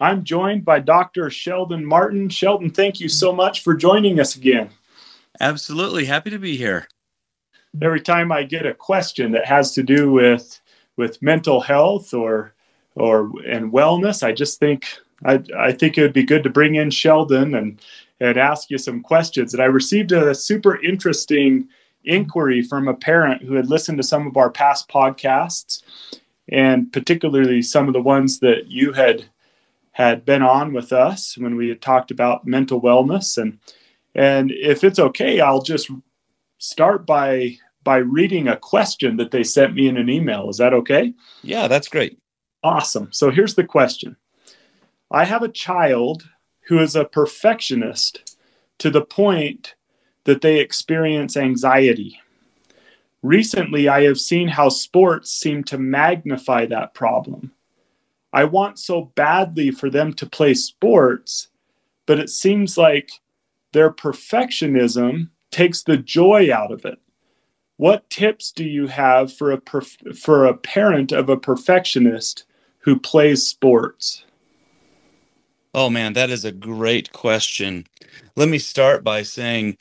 I'm joined by Dr. Sheldon Martin. Sheldon, thank you so much for joining us again. Absolutely. Happy to be here. Every time I get a question that has to do with with mental health or or and wellness, I just think I, I think it would be good to bring in Sheldon and and ask you some questions. And I received a super interesting inquiry from a parent who had listened to some of our past podcasts and particularly some of the ones that you had had been on with us when we had talked about mental wellness. And and if it's okay i'll just start by by reading a question that they sent me in an email. Is that okay? Yeah that's great. Awesome. So here's the question. I have a child who is a perfectionist to the point that they experience anxiety. Recently i have seen how sports seem to magnify that problem I want so badly for them to play sports, but it seems like their perfectionism takes the joy out of it. What tips do you have for a perf- for a parent of a perfectionist who plays sports? Oh man, that is a great question. Let me start by saying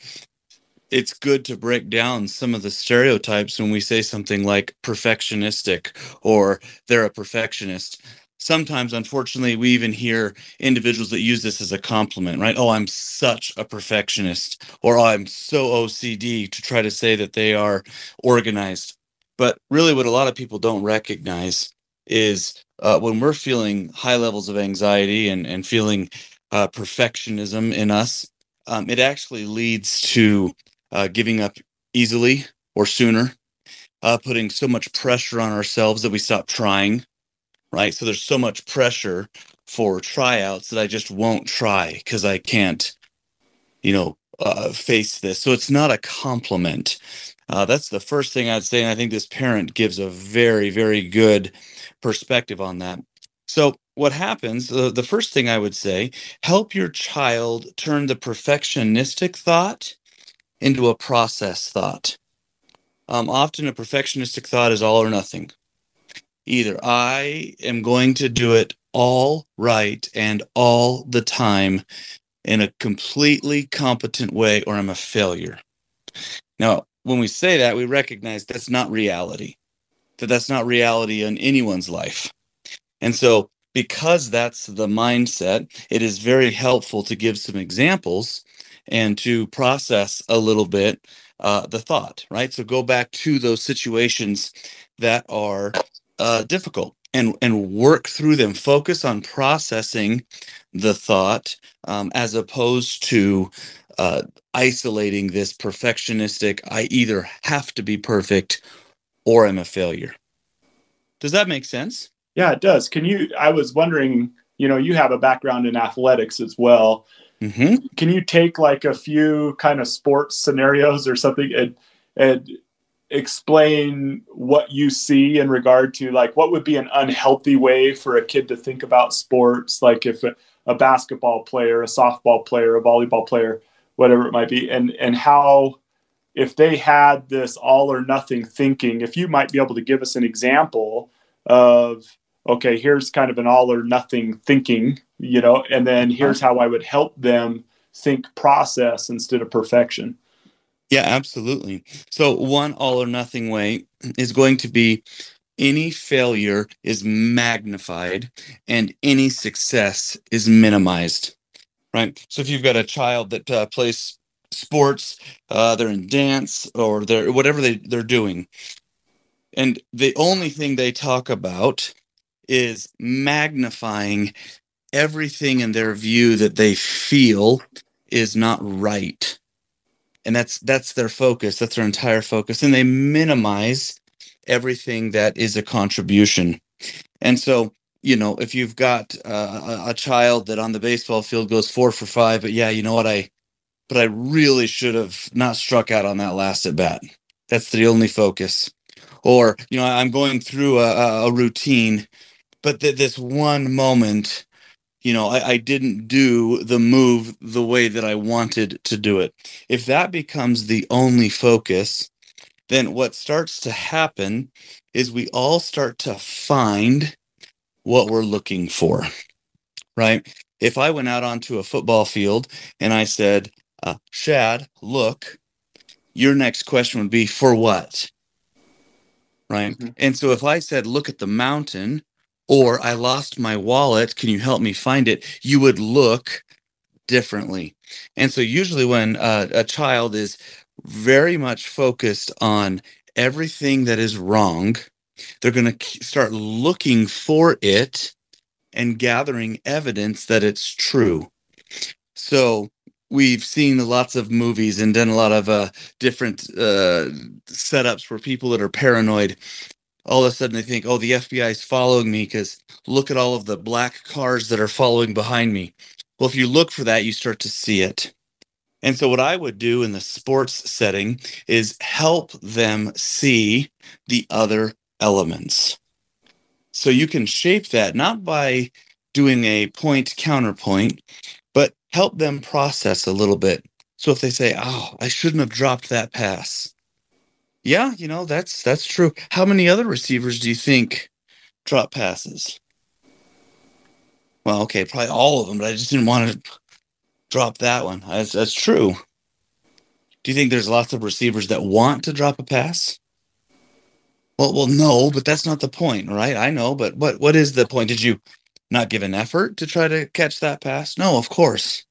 it's good to break down some of the stereotypes when we say something like perfectionistic or they're a perfectionist sometimes unfortunately we even hear individuals that use this as a compliment right? Oh i'm such a perfectionist or oh, i'm so ocd to try to say that they are organized. But really what a lot of people don't recognize is uh, when we're feeling high levels of anxiety and, and feeling uh, perfectionism in us um, it actually leads to uh, giving up easily or sooner uh, putting so much pressure on ourselves that we stop trying right? So there's so much pressure for tryouts that I just won't try because I can't, you know, uh, face this. So it's not a compliment. Uh, that's the first thing I'd say. And I think this parent gives a very, very good perspective on that. So, what happens, uh, the first thing I would say, help your child turn the perfectionistic thought into a process thought. Um, often, a perfectionistic thought is all or nothing either I am going to do it all right and all the time in a completely competent way, or I'm a failure. Now, when we say that, we recognize that's not reality, that that's not reality in anyone's life. And so, because that's the mindset, it is very helpful to give some examples and to process a little bit uh, the thought, right? So, go back to those situations that are uh, difficult and and work through them focus on processing the thought um, as opposed to uh, isolating this perfectionistic i either have to be perfect or i'm a failure. Does that make sense? Yeah it does. Can you i was wondering you know you have a background in athletics as well. Mm-hmm. can you take like a few kind of sports scenarios or something and and explain what you see in regard to like what would be an unhealthy way for a kid to think about sports? Like if a, a, basketball player a softball player a volleyball player whatever it might be and and how if they had this all or nothing thinking if you might be able to give us an example of okay here's kind of an all or nothing thinking you know and then here's how i would help them think process instead of perfection yeah, absolutely. So, one all or nothing way is going to be any failure is magnified and any success is minimized, right? So, if you've got a child that uh, plays sports, uh, they're in dance or they're whatever they, they're doing, and the only thing they talk about is magnifying everything in their view that they feel is not right and that's that's their focus that's their entire focus and they minimize everything that is a contribution and so you know, if you've got uh, a, child that on the baseball field goes four for five, but yeah, you know what, I, but I really should have not struck out on that last at bat. That's the only focus. Or, you know, I'm going through a, a routine, but th- this one moment, you know, I, I didn't do the move the way that I wanted to do it. If that becomes the only focus, then what starts to happen is we all start to find what we're looking for, right? If I went out onto a football field and I said, uh, Shad, look, your next question would be, for what? Right. Mm-hmm. And so if I said, look at the mountain, or I lost my wallet, can you help me find it? You would look differently. And so usually when uh, a child is very much focused on everything that is wrong, they're going to start looking for it and gathering evidence that it's true. So we've seen lots of movies and done a lot of uh, different uh, setups for people that are paranoid all of a sudden they think, oh, the FBI is following me because look at all of the black cars that are following behind me. Well, if you look for that, you start to see it. And so, what I would do in the sports setting is help them see the other elements. So you can shape that not by doing a point counterpoint, but help them process a little bit. So if they say, "Oh, I shouldn't have dropped that pass," yeah, you know that's that's true. How many other receivers do you think drop passes? Well, okay, probably all of them, but I just didn't want to drop that one. That's, that's true. Do you think there's lots of receivers that want to drop a pass? Well, well, no, but that's not the point, right? I know, but what what is the point? Did you not give an effort to try to catch that pass? No, of course.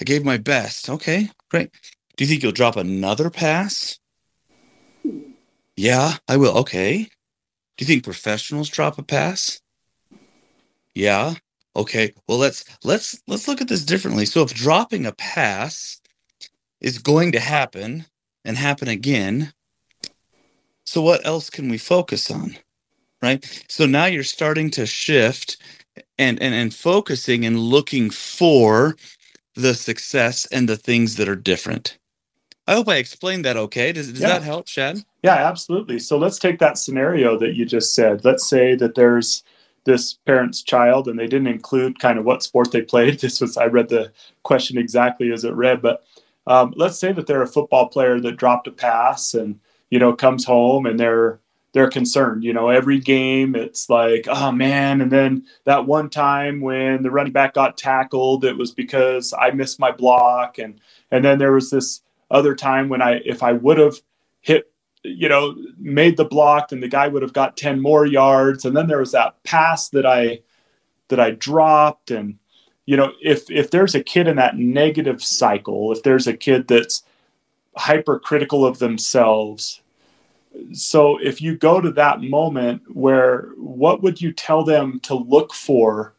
I gave my best. Okay, great. Do you think you'll drop another pass? Yeah, I will. Okay. Do you think professionals drop a pass? Yeah. Okay. Well, let's let's let's look at this differently. So if dropping a pass is going to happen and happen again, so what else can we focus on? Right? So now you're starting to shift and and and focusing and looking for the success and the things that are different. I hope I explained that okay. Does, does yeah. that help, Shad? Yeah, absolutely. So let's take that scenario that you just said. Let's say that there's this parent's child and they didn't include kind of what sport they played. This was, I read the question exactly as it read, but um, let's say that they're a football player that dropped a pass and you know, comes home and they're they're concerned. You know, every game it's like, oh man. And then that one time when the running back got tackled, it was because I missed my block. And and then there was this other time when I if I would have hit, you know, made the block, and the guy would have got 10 more yards. And then there was that pass that I that I dropped. And, you know, if if there's a kid in that negative cycle, if there's a kid that's hypercritical of themselves. So if you go to that moment where what would you tell them to look for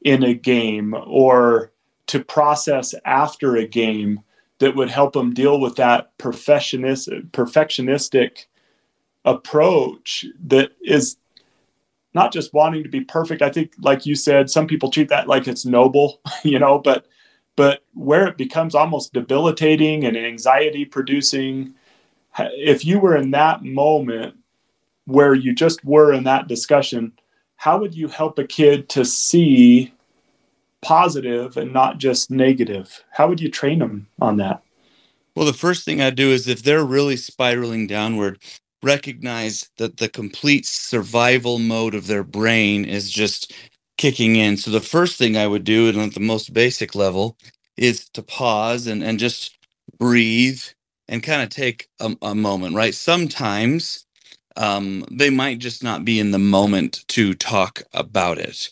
in a game or to process after a game that would help them deal with that perfectionist perfectionistic approach that is not just wanting to be perfect. I think like you said some people treat that like it's noble, you know, but but where it becomes almost debilitating and anxiety producing, if you were in that moment where you just were in that discussion, how would you help a kid to see positive and not just negative? How would you train them on that? Well, the first thing I do is if they're really spiraling downward, recognize that the complete survival mode of their brain is just kicking in. So the first thing I would do, and at the most basic level, is to pause and, and just breathe and kind of take a, a moment, right? Sometimes um, they might just not be in the moment to talk about it.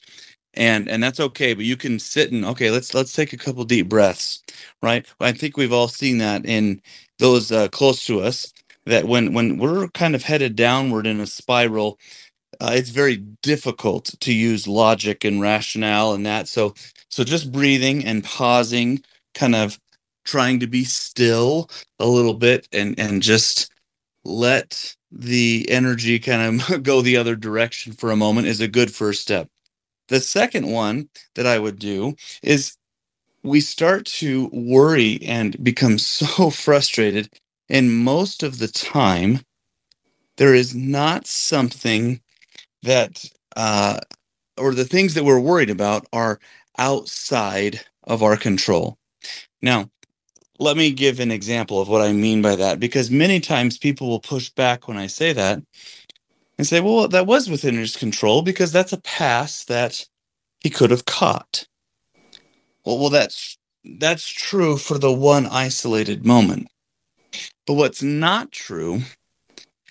And and that's okay, but you can sit and okay, let's let's take a couple deep breaths, right? I think we've all seen that in those uh, close to us that when when we're kind of headed downward in a spiral, uh, it's very difficult to use logic and rationale and that. So, so just breathing and pausing, kind of trying to be still a little bit, and and just let the energy kind of go the other direction for a moment is a good first step. The second one that I would do is we start to worry and become so frustrated. And most of the time, there is not something that, uh, or the things that we're worried about are outside of our control. Now, let me give an example of what I mean by that, because many times people will push back when I say that and say, well, that was within his control because that's a pass that he could have caught. Well, well, that's that's true for the one isolated moment. But what's not true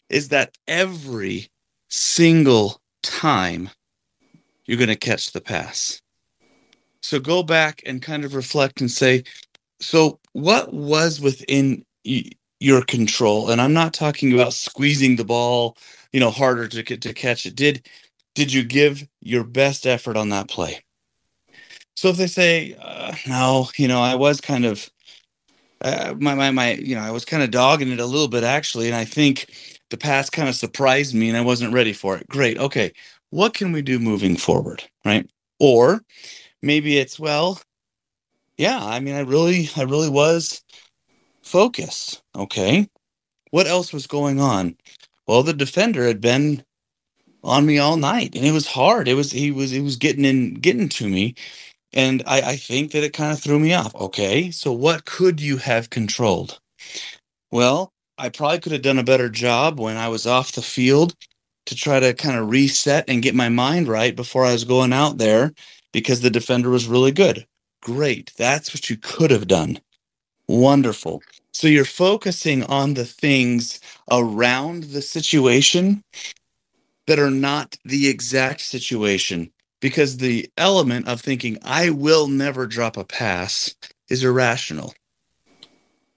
is that every single time you're going to catch the pass. So go back and kind of reflect and say, so what was within your control? And I'm not talking about squeezing the ball, you know, harder to get to catch it. Did did you give your best effort on that play? So if they say, uh, no, you know, I was kind of, uh, my, my, my, you know, I was kind of dogging it a little bit actually. And I think the pass kind of surprised me and I wasn't ready for it. Great. Okay. What can we do moving forward? Right. Or maybe it's, well, yeah, I mean, I really, I really was focused. Okay. What else was going on? Well, the defender had been on me all night and it was hard. It was, he was, he was getting in, getting to me. And I, I think that it kind of threw me off. Okay, so what could you have controlled? Well, I probably could have done a better job when I was off the field to try to kind of reset and get my mind right before I was going out there because the defender was really good. Great. That's what you could have done. Wonderful. So you're focusing on the things around the situation that are not the exact situation because the element of thinking I will never drop a pass is irrational.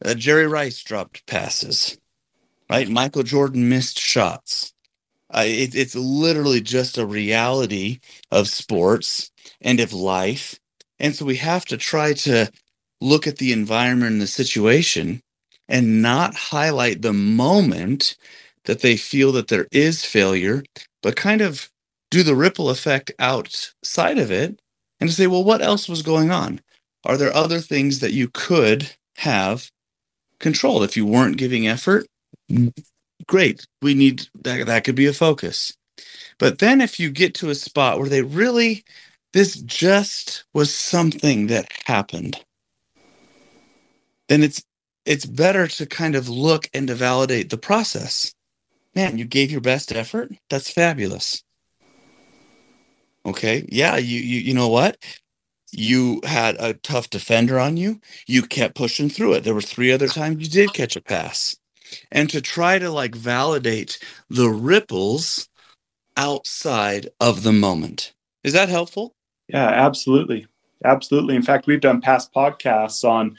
Uh, Jerry Rice dropped passes, right? Michael Jordan missed shots. Uh, it, it's literally just a reality of sports and of life. And so we have to try to look at the environment and the situation and not highlight the moment that they feel that there is failure, but kind of do the ripple effect outside of it and say, well, what else was going on? Are there other things that you could have controlled if you weren't giving effort? Great. We need that, that could be a focus. But then if you get to a spot where they really, this just was something that happened, then it's it's better to kind of look and to validate the process. Man, you gave your best effort. That's fabulous. Okay. Yeah. You, you, you know what? You had a tough defender on you. You kept pushing through it. There were three other times you did catch a pass. And to try to like validate the ripples outside of the moment. Is that helpful? Yeah, absolutely. Absolutely. In fact, we've done past podcasts on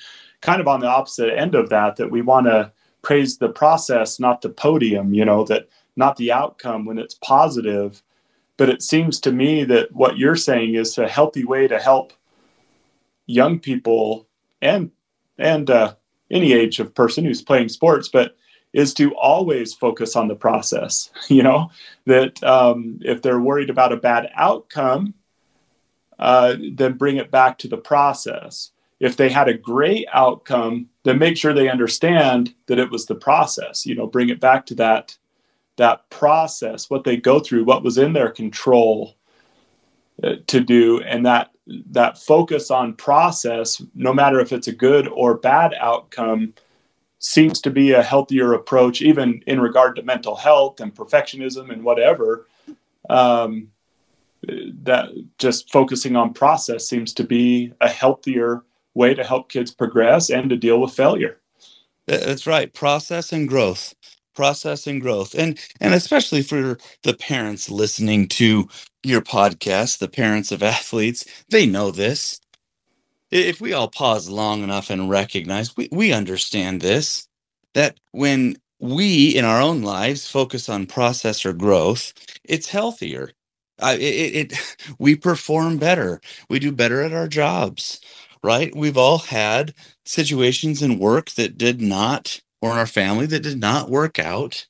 kind of on the opposite end of that, that we want to praise the process, not the podium, you know, that not the outcome when it's positive but it seems to me that what you're saying is a healthy way to help young people and and uh, any age of person who's playing sports, but is to always focus on the process. You know that um, if they're worried about a bad outcome, uh, then bring it back to the process. If they had a great outcome, then make sure they understand that it was the process. You know, bring it back to that that process, what they go through, what was in their control uh, to do, and that that focus on process, no matter if it's a good or bad outcome, seems to be a healthier approach, even in regard to mental health and perfectionism and whatever. Um, that just focusing on process seems to be a healthier way to help kids progress and to deal with failure. That's right. Process and growth. Process and growth. And and especially for the parents listening to your podcast the parents of athletes they know this. If we all pause long enough and recognize we, we understand this that when we in our own lives focus on process or growth it's healthier. It, it we perform better. We do better at our jobs right we've all had situations in work that did not or in our family that did not work out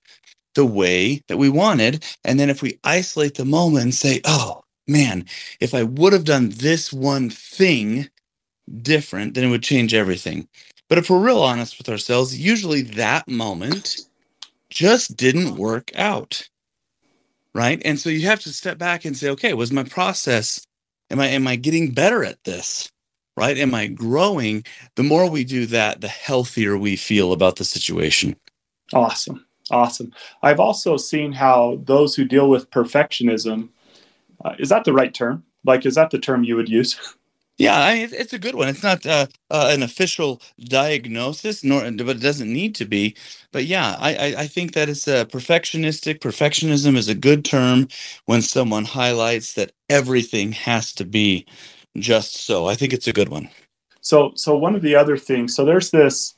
the way that we wanted. And then if we isolate the moment and say, oh, man, if I would have done this one thing different, then it would change everything. But if we're real honest with ourselves, usually that moment just didn't work out. Right. And so you have to step back and say, okay, was my process, am I am I getting better at this? Right? Am I growing? The more we do that, the healthier we feel about the situation. Awesome. Awesome. I've also seen how those who deal with perfectionism, uh, is that the right term? Like, is that the term you would use? Yeah, I mean, it's a good one. It's not uh, uh, an official diagnosis, nor but it doesn't need to be. But yeah, I I, I think that it's a perfectionistic. Perfectionism is a good term when someone highlights that everything has to be just so. I think it's a good one. So so one of the other things. So there's this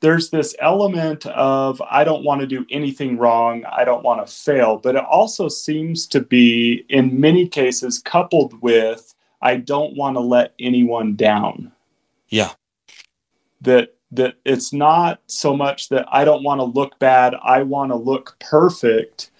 there's this element of I don't want to do anything wrong, I don't want to fail, but it also seems to be in many cases coupled with I don't want to let anyone down. Yeah. That that it's not so much that I don't want to look bad, I want to look perfect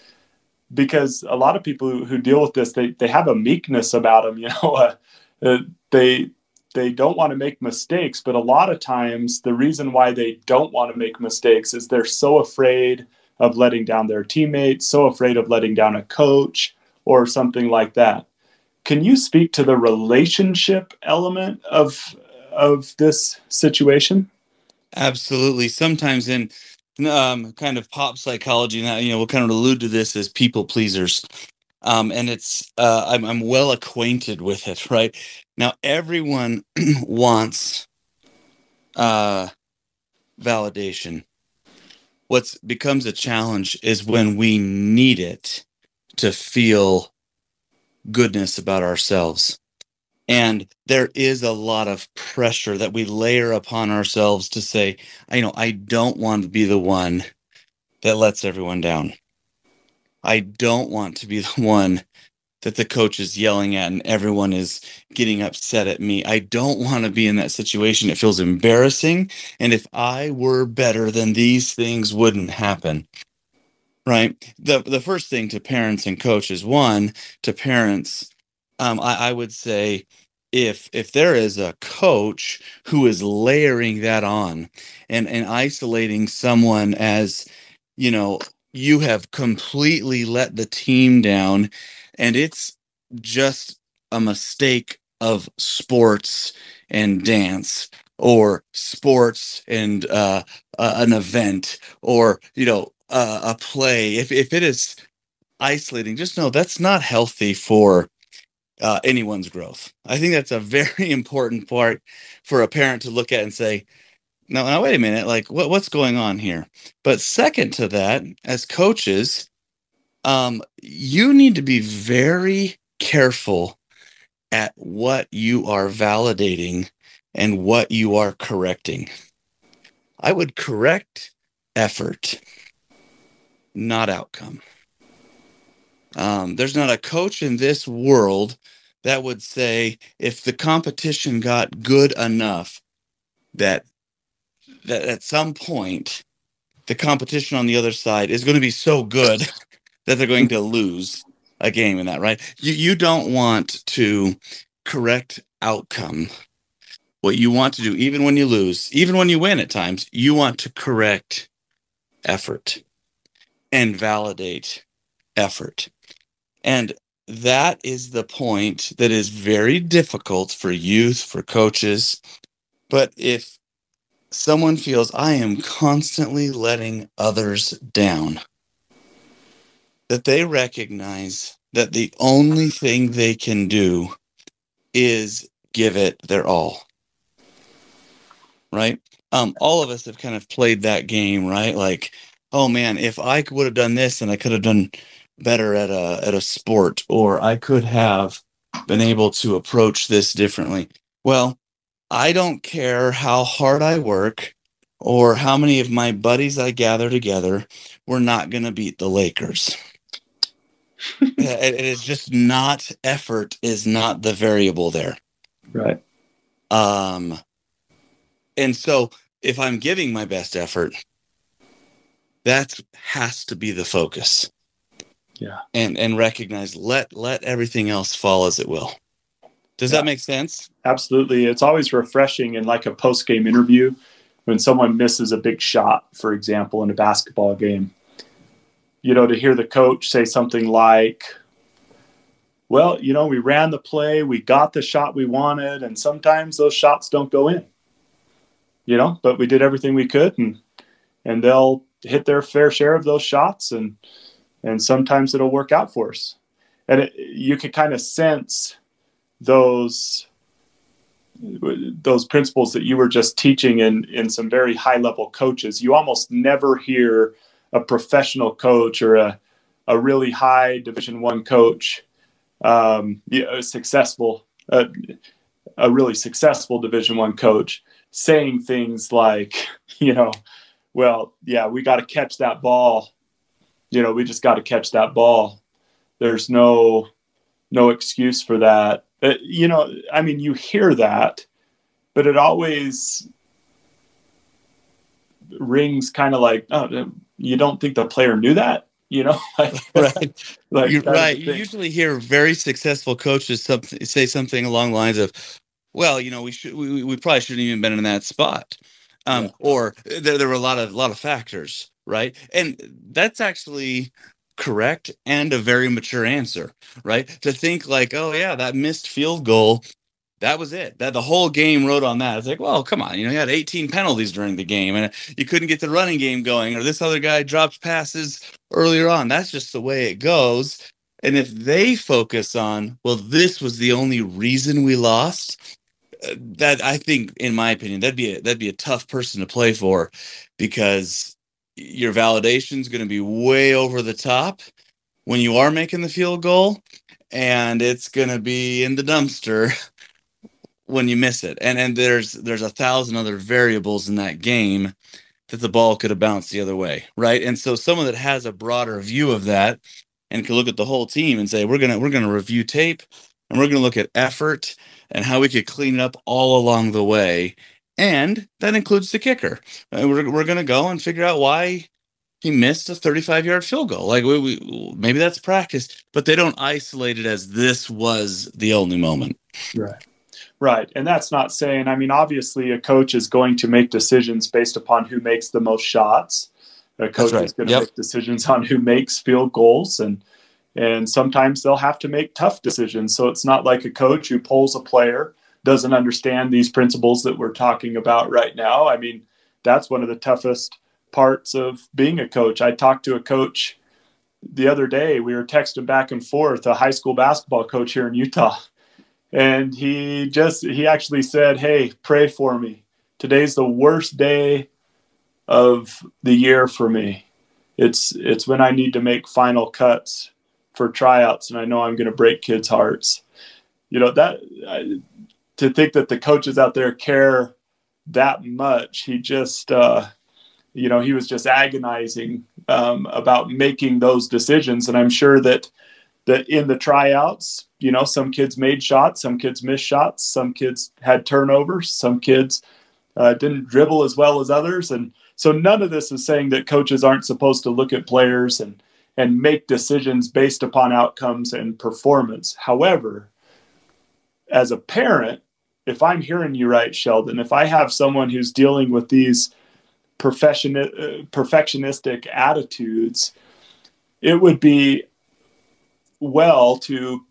because a lot of people who, who deal with this they they have a meekness about them, you know, uh, uh, they they don't want to make mistakes, but a lot of times the reason why they don't want to make mistakes is they're so afraid of letting down their teammates, so afraid of letting down a coach or something like that. Can you speak to the relationship element of of this situation? Absolutely. Sometimes in um, kind of pop psychology, now you know we'll kind of allude to this as people pleasers, um, and it's uh, I'm, I'm well acquainted with it. Right now, everyone wants uh, validation. What becomes a challenge is when we need it to feel goodness about ourselves. And there is a lot of pressure that we layer upon ourselves to say, you know, I don't want to be the one that lets everyone down. I don't want to be the one that the coach is yelling at and everyone is getting upset at me. I don't want to be in that situation. It feels embarrassing. And if I were better, then these things wouldn't happen right the the first thing to parents and coaches one to parents um, I, I would say if if there is a coach who is layering that on and and isolating someone as you know you have completely let the team down and it's just a mistake of sports and dance or sports and uh, uh, an event or you know uh, a play, if if it is isolating, just know that's not healthy for uh, anyone's growth. I think that's a very important part for a parent to look at and say, "No, now wait a minute, like what what's going on here?" But second to that, as coaches, um, you need to be very careful at what you are validating and what you are correcting. I would correct effort not outcome. Um, there's not a coach in this world that would say if the competition got good enough that that at some point the competition on the other side is going to be so good that they're going to lose a game in that right you you don't want to correct outcome what you want to do even when you lose even when you win at times you want to correct effort and validate effort. And that is the point that is very difficult for youth, for coaches. But if someone feels I am constantly letting others down, that they recognize that the only thing they can do is give it their all. Right? Um, all of us have kind of played that game, right? Like, oh man, if I would have done this and I could have done better at a at a sport, or I could have been able to approach this differently. Well, I don't care how hard I work or how many of my buddies I gather together, we're not going to beat the Lakers. it is just not effort is not the variable there. Right. Um and so if I'm giving my best effort, that has to be the focus. Yeah. And and recognize let let everything else fall as it will. Does yeah. that make sense? Absolutely. It's always refreshing in like a post game interview when someone misses a big shot, for example, in a basketball game. You know, to hear the coach say something like, well, you know, we ran the play, we got the shot we wanted, and sometimes those shots don't go in. You know, but we did everything we could and and they'll hit their fair share of those shots and and sometimes it'll work out for us. And it, you can kind of sense those those principles that you were just teaching in in some very high level coaches you almost never hear a professional coach or a, a really high division one coach um, a successful uh, a really successful division one coach saying things like you know well yeah we got to catch that ball you know we just got to catch that ball there's no no excuse for that uh, you know, I mean, you hear that, but it always rings kind of like, oh, you don't think the player knew that? You know, right? like You're right. You usually hear very successful coaches say something along the lines of, "Well, you know, we should, we, we probably shouldn't even been in that spot," um, yeah. or there, there were a lot of lot of factors, right? And that's actually correct and a very mature answer, right? To think like, oh yeah, that missed field goal, that was it. That the whole game rode on that. It's like, well, come on, you know, he had 18 penalties during the game, and you couldn't get the running game going, or this other guy dropped passes earlier on. That's just the way it goes. And if they focus on, well, this was the only reason we lost, uh, that I think, in my opinion, that'd be a, that'd be a tough person to play for, because your validation is going to be way over the top when you are making the field goal and it's going to be in the dumpster when you miss it. And and there's there's a thousand other variables in that game that the ball could have bounced the other way right? And so someone that has a broader view of that and can look at the whole team and say we're going to we're going to review tape and we're going to look at effort and how we could clean it up all along the way and that includes the kicker. Uh, we're we're going to go and figure out why he missed a 35 yard field goal. Like we, we, maybe that's practice, but they don't isolate it as this was the only moment. Right. Right. And that's not saying, I mean, obviously a coach is going to make decisions based upon who makes the most shots. A coach right. is going to yep. make decisions on who makes field goals and and sometimes they'll have to make tough decisions. So it's not like a coach who pulls a player doesn't understand these principles that we're talking about right now. I mean, that's one of the toughest parts of being a coach. I talked to a coach the other day. We were texting back and forth, a high school basketball coach here in Utah. And he just, he actually said, Hey, pray for me. Today's the worst day of the year for me. It's, it's when I need to make final cuts for tryouts and I know I'm going to break kids' hearts. You know, that, I, to think that the coaches out there care that much. He just, uh, you know, he was just agonizing um, about making those decisions. And I'm sure that that in the tryouts, you know, some kids made shots, some kids missed shots, some kids had turnovers, some kids uh, didn't dribble as well as others, and so none of this is saying that coaches aren't supposed to look at players and and make decisions based upon outcomes and performance. However, as a parent, if I'm hearing you right, Sheldon, if I have someone who's dealing with these uh, perfectionistic attitudes, it would be well to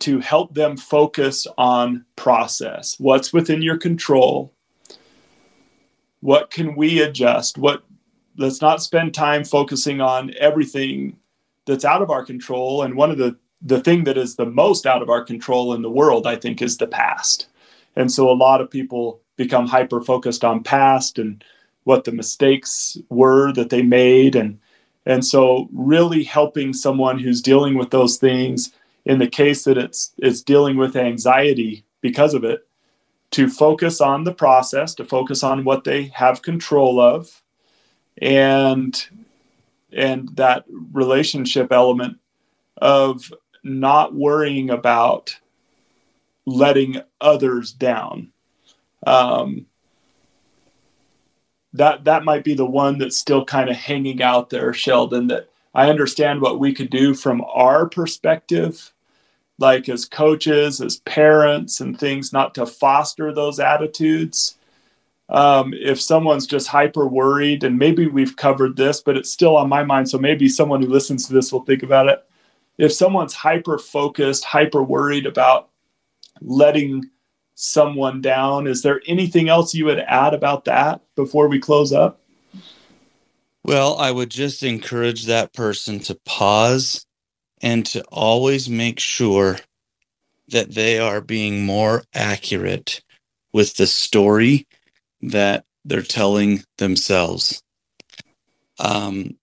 to help them focus on process. What's within your control? What can we adjust? What let's not spend time focusing on everything that's out of our control. And one of the the thing that is the most out of our control in the world, I think, is the past. And so a lot of people become hyper focused on past and what the mistakes were that they made. And and so really helping someone who's dealing with those things in the case that it's it's dealing with anxiety because of it to focus on the process to focus on what they have control of and and that relationship element of not worrying about letting others down. Um, that that might be the one that's still kind of hanging out there, Sheldon. That I understand what we could do from our perspective, like as coaches, as parents, and things, not to foster those attitudes. Um, if someone's just hyper worried, and maybe we've covered this, but it's still on my mind. So maybe someone who listens to this will think about it. If someone's hyper focused, hyper worried about letting someone down, is there anything else you would add about that before we close up? Well, I would just encourage that person to pause and to always make sure that they are being more accurate with the story that they're telling themselves. Um,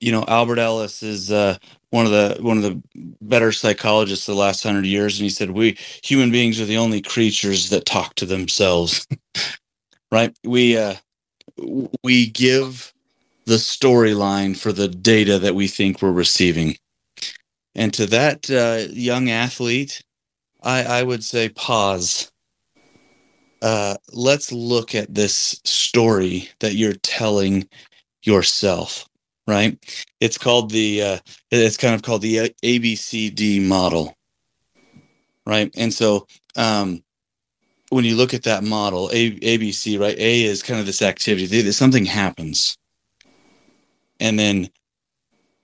you know, Albert Ellis is uh, one of the one of the better psychologists the last hundred years, and he said we human beings are the only creatures that talk to themselves. right? We uh, we give the storyline for the data that we think we're receiving. And to that uh, young athlete, I, I would say pause uh, let's look at this story that you're telling yourself right? It's called the uh, it's kind of called the abcd model right? And so um, when you look at that model a, abc right? A is kind of this activity. Something happens. And then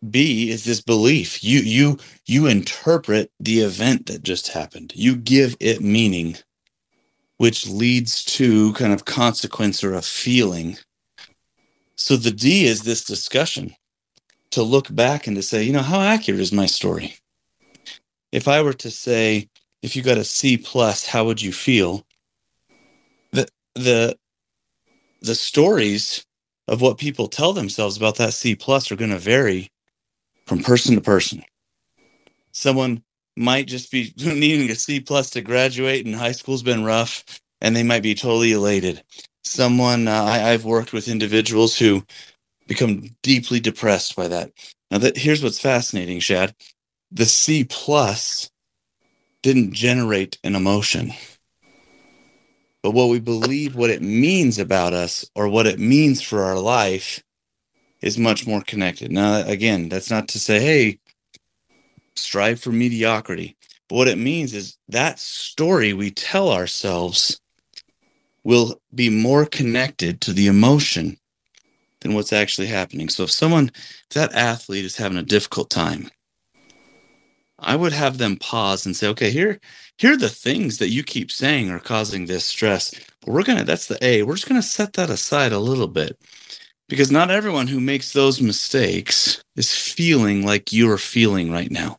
b is this belief. You you you interpret the event that just happened. You give it meaning which leads to kind of consequence or a feeling. So the D is this discussion to look back and to say, you know, how accurate is my story? If I were to say, if you got a C plus, how would you feel? The the the stories of what people tell themselves about that C plus are going to vary from person to person. Someone might just be needing a C plus to graduate and high school's been rough and they might be totally elated. Someone uh, I, I've worked with individuals who become deeply depressed by that. Now that here's what's fascinating, Shad. The C plus didn't generate an emotion. But what we believe what it means about us or what it means for our life is much more connected. Now again, that's not to say, hey, strive for mediocrity. But what it means is that story we tell ourselves will be more connected to the emotion than what's actually happening. So if someone, if that athlete is having a difficult time, I would have them pause and say, okay, here, here are the things that you keep saying are causing this stress. But we're gonna, that's the A, we're just gonna set that aside a little bit. Because not everyone who makes those mistakes is feeling like you're feeling right now.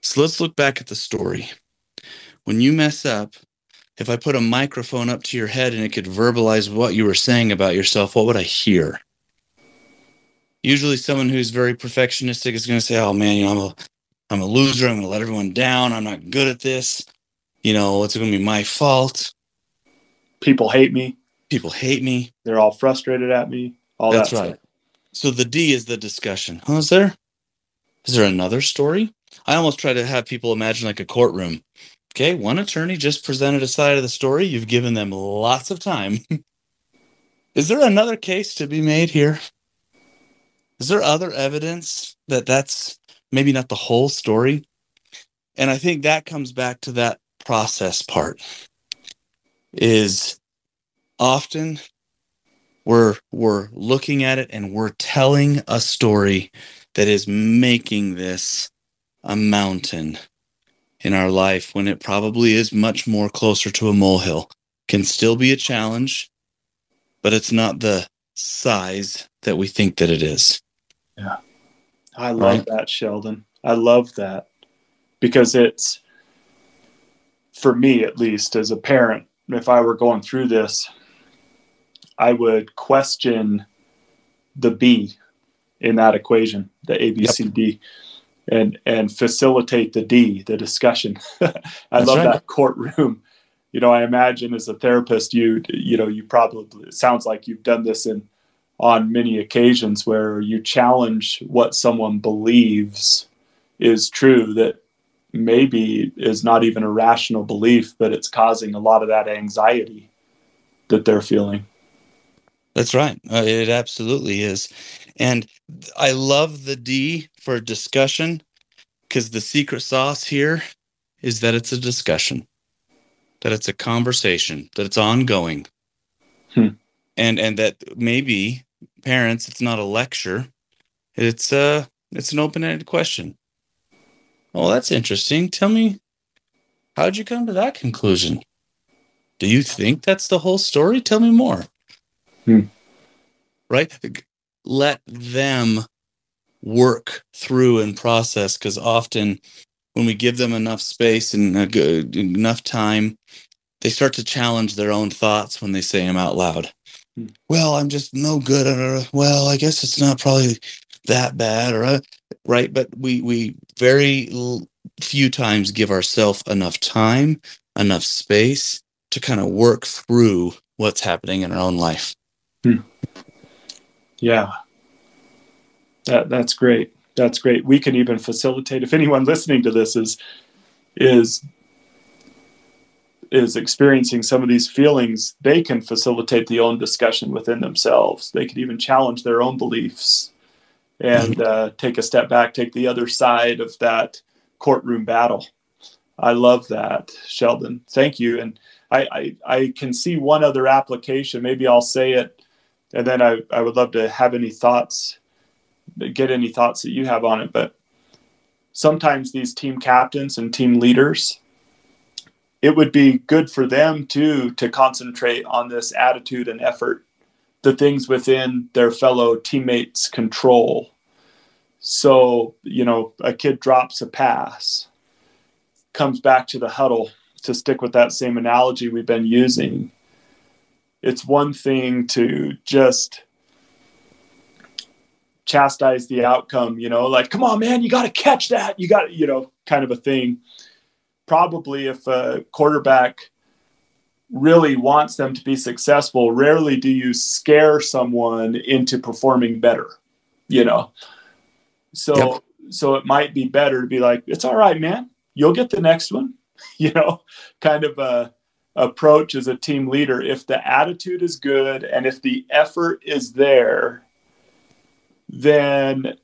So let's look back at the story. When you mess up, if I put a microphone up to your head and it could verbalize what you were saying about yourself, what would I hear? Usually, someone who's very perfectionistic is going to say, "Oh man, you know, I'm a, I'm a loser. I'm going to let everyone down. I'm not good at this. You know, it's going to be my fault. People hate me. People hate me. They're all frustrated at me. All that's that right. Stuff. So the D is the discussion. Oh, is there? Is there another story? I almost try to have people imagine like a courtroom. Okay, one attorney just presented a side of the story. You've given them lots of time. Is there another case to be made here? Is there other evidence that that's maybe not the whole story? And I think that comes back to that process part. Is often we're we're looking at it and we're telling a story that is making this a mountain in our life when it probably is much more closer to a molehill. Can still be a challenge, but it's not the size that we think that it is. Yeah. I love right? that, Sheldon. I love that because it's, for me at least, as a parent, if I were going through this, I would question the B in that equation, the ABCD. Yep and and facilitate the D, the discussion. I That's love right. that courtroom. You know, I imagine as a therapist, you you know, you probably it sounds like you've done this in on many occasions where you challenge what someone believes is true that maybe is not even a rational belief, but it's causing a lot of that anxiety that they're feeling. That's right. Uh, it absolutely is. And I love the D for discussion because the secret sauce here is that it's a discussion, that it's a conversation, that it's ongoing. Hmm. And and that maybe parents, it's not a lecture. It's uh it's an open-ended question. Well, that's interesting. Tell me how'd you come to that conclusion? Do you think that's the whole story? Tell me more. Hmm. Right? Let them work through and process because often when we give them enough space and enough time, they start to challenge their own thoughts when they say them out loud. Hmm. Well, I'm just no good at it. Well, I guess it's not probably that bad, or uh, right. But we we very few times give ourselves enough time, enough space to kind of work through what's happening in our own life. Hmm. Yeah, that that's great. That's great. We can even facilitate. If anyone listening to this is is is experiencing some of these feelings, they can facilitate the own discussion within themselves. They can even challenge their own beliefs and mm-hmm. uh, take a step back, take the other side of that courtroom battle. I love that, Sheldon. Thank you. And I, I, I can see one other application. Maybe I'll say it, and then I, I would love to have any thoughts, get any thoughts that you have on it. But sometimes these team captains and team leaders, it would be good for them too to concentrate on this attitude and effort, the things within their fellow teammates' control. So, you know, a kid drops a pass, comes back to the huddle to stick with that same analogy we've been using. It's one thing to just chastise the outcome, you know, like, come on, man, you got to catch that. You got, you know, kind of a thing probably if a quarterback really wants them to be successful, rarely do you scare someone into performing better, you know. So yep. so it might be better to be like, it's all right, man. You'll get the next one, you know, kind of a approach as a team leader. If the attitude is good and if the effort is there, then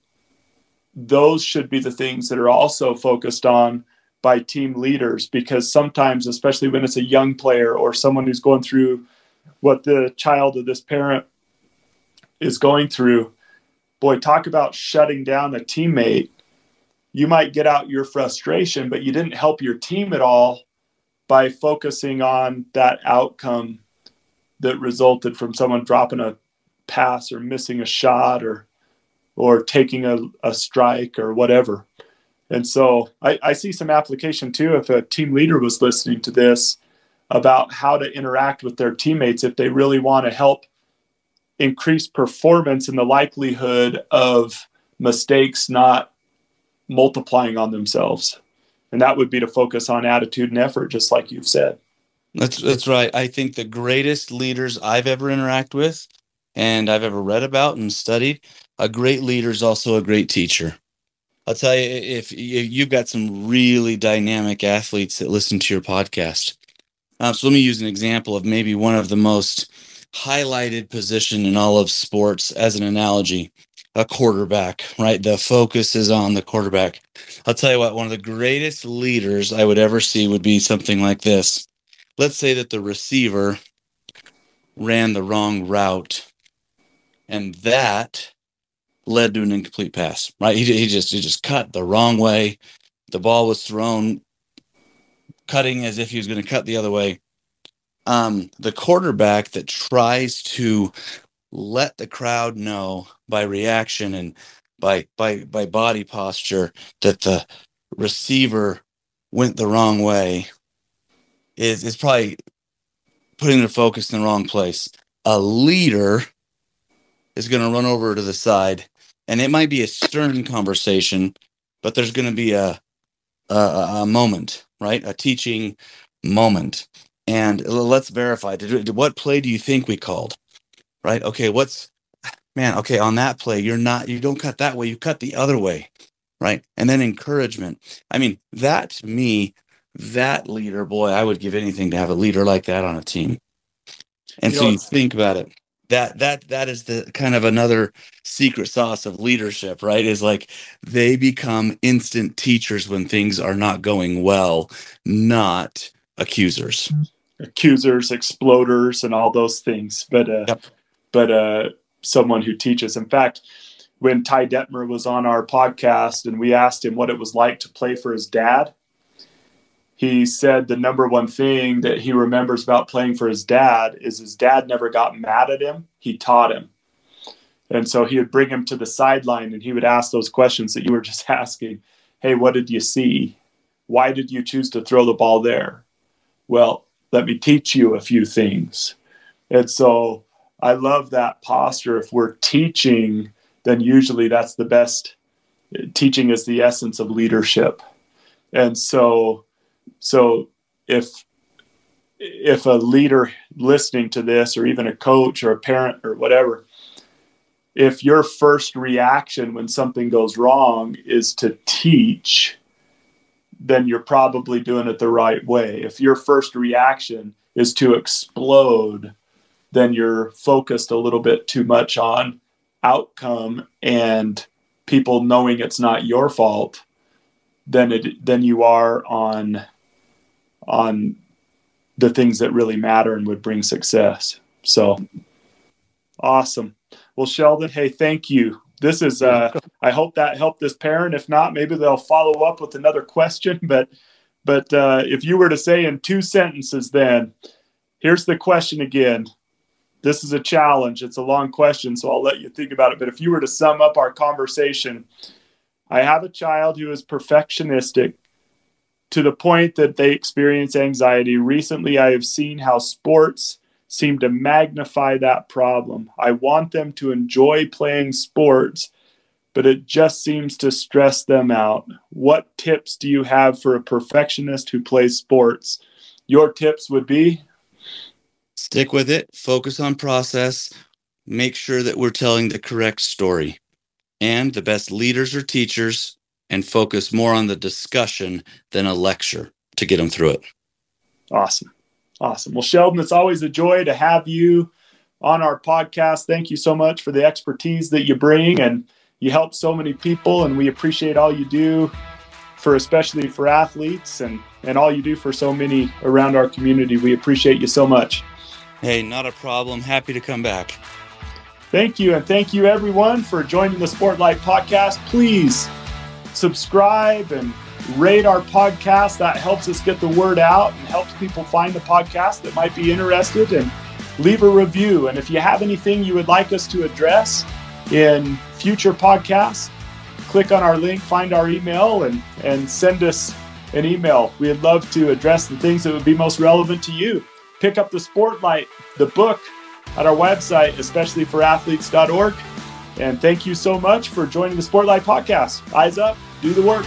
those should be the things that are also focused on by team leaders because sometimes, especially when it's a young player or someone who's going through what the child of this parent is going through, boy, talk about shutting down a teammate. You might get out your frustration, but you didn't help your team at all by focusing on that outcome that resulted from someone dropping a pass or missing a shot or or taking a, a strike or whatever. And so I, I see some application too if a team leader was listening to this about how to interact with their teammates if they really want to help increase performance and the likelihood of mistakes not multiplying on themselves. And that would be to focus on attitude and effort, just like you've said. That's that's right. I think the greatest leaders I've ever interacted with and I've ever read about and studied, a great leader is also a great teacher. I'll tell you if, you've got some really dynamic athletes that listen to your podcast. Um, so let me use an example of maybe one of the most highlighted position in all of sports as an analogy a quarterback right the focus is on the quarterback i'll tell you what one of the greatest leaders i would ever see would be something like this let's say that the receiver ran the wrong route and that led to an incomplete pass. Right? He, he just he just cut the wrong way. The ball was thrown cutting as if he was going to cut the other way. Um, the quarterback that tries to let the crowd know by reaction and by by by body posture that the receiver went the wrong way is is probably putting the focus in the wrong place. A leader is going to run over to the side and it might be a stern conversation, but there's going to be a, a, a moment, right? A teaching moment, and let's verify. Did, what play do you think we called? Right? Okay, what's man? Okay, on that play, you're not. You don't cut that way. You cut the other way, right? And then encouragement. I mean, that to me, that leader, boy, I would give anything to have a leader like that on a team. And you so know, you think about it that that that is the kind of another secret sauce of leadership right is like they become instant teachers when things are not going well not accusers accusers exploders and all those things but uh yep. But uh someone who teaches in fact when ty detmer was on our podcast and we asked him what it was like to play for his dad he said the number one thing that he remembers about playing for his dad is his dad never got mad at him. He taught him. And so he would bring him to the sideline and he would ask those questions that you were just asking. Hey, what did you see? Why did you choose to throw the ball there? Well, let me teach you a few things. And so I love that posture. If we're teaching, then usually that's the best. Teaching is the essence of leadership. And so so if if a leader listening to this or even a coach or a parent or whatever if your first reaction when something goes wrong is to teach then you're probably doing it the right way if your first reaction is to explode then you're focused a little bit too much on outcome and people knowing it's not your fault than it than you are on on the things that really matter and would bring success. So awesome. Well, Sheldon, hey, thank you. This is, uh, I hope that helped this parent. If not, maybe they'll follow up with another question. But, but uh, if you were to say in two sentences, then here's the question again. This is a challenge. It's a long question, so I'll let you think about it. But if you were to sum up our conversation, I have a child who is perfectionistic to the point that they experience anxiety. Recently, I have seen how sports seem to magnify that problem. I want them to enjoy playing sports, but it just seems to stress them out. What tips do you have for a perfectionist who plays sports? Your tips would be stick with it, focus on process, make sure that we're telling the correct story. And the best leaders or teachers and focus more on the discussion than a lecture to get them through it. Awesome. Awesome. Well, Sheldon, it's always a joy to have you on our podcast. Thank you so much for the expertise that you bring and you help so many people and we appreciate all you do for especially for athletes and and all you do for so many around our community. We appreciate you so much. Hey, not a problem. Happy to come back. Thank you and thank you everyone for joining the Sportlight podcast. Please subscribe and rate our podcast. That helps us get the word out and helps people find the podcast that might be interested and leave a review. And if you have anything you would like us to address in future podcasts, click on our link, find our email, and, and send us an email. We'd love to address the things that would be most relevant to you. Pick up the Sportlight, the book, at our website, especially for athletes.org. And thank you so much for joining the Sportlight podcast. Eyes up, do the work.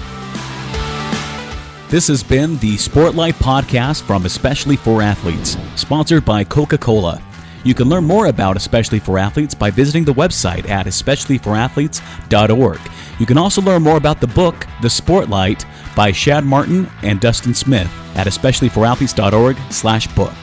This has been the Sportlight podcast from Especially for Athletes, sponsored by Coca Cola. You can learn more about Especially for Athletes by visiting the website at especiallyforathletes.org. You can also learn more about the book, The Sportlight, by Shad Martin and Dustin Smith at especiallyforathletes.org slash book.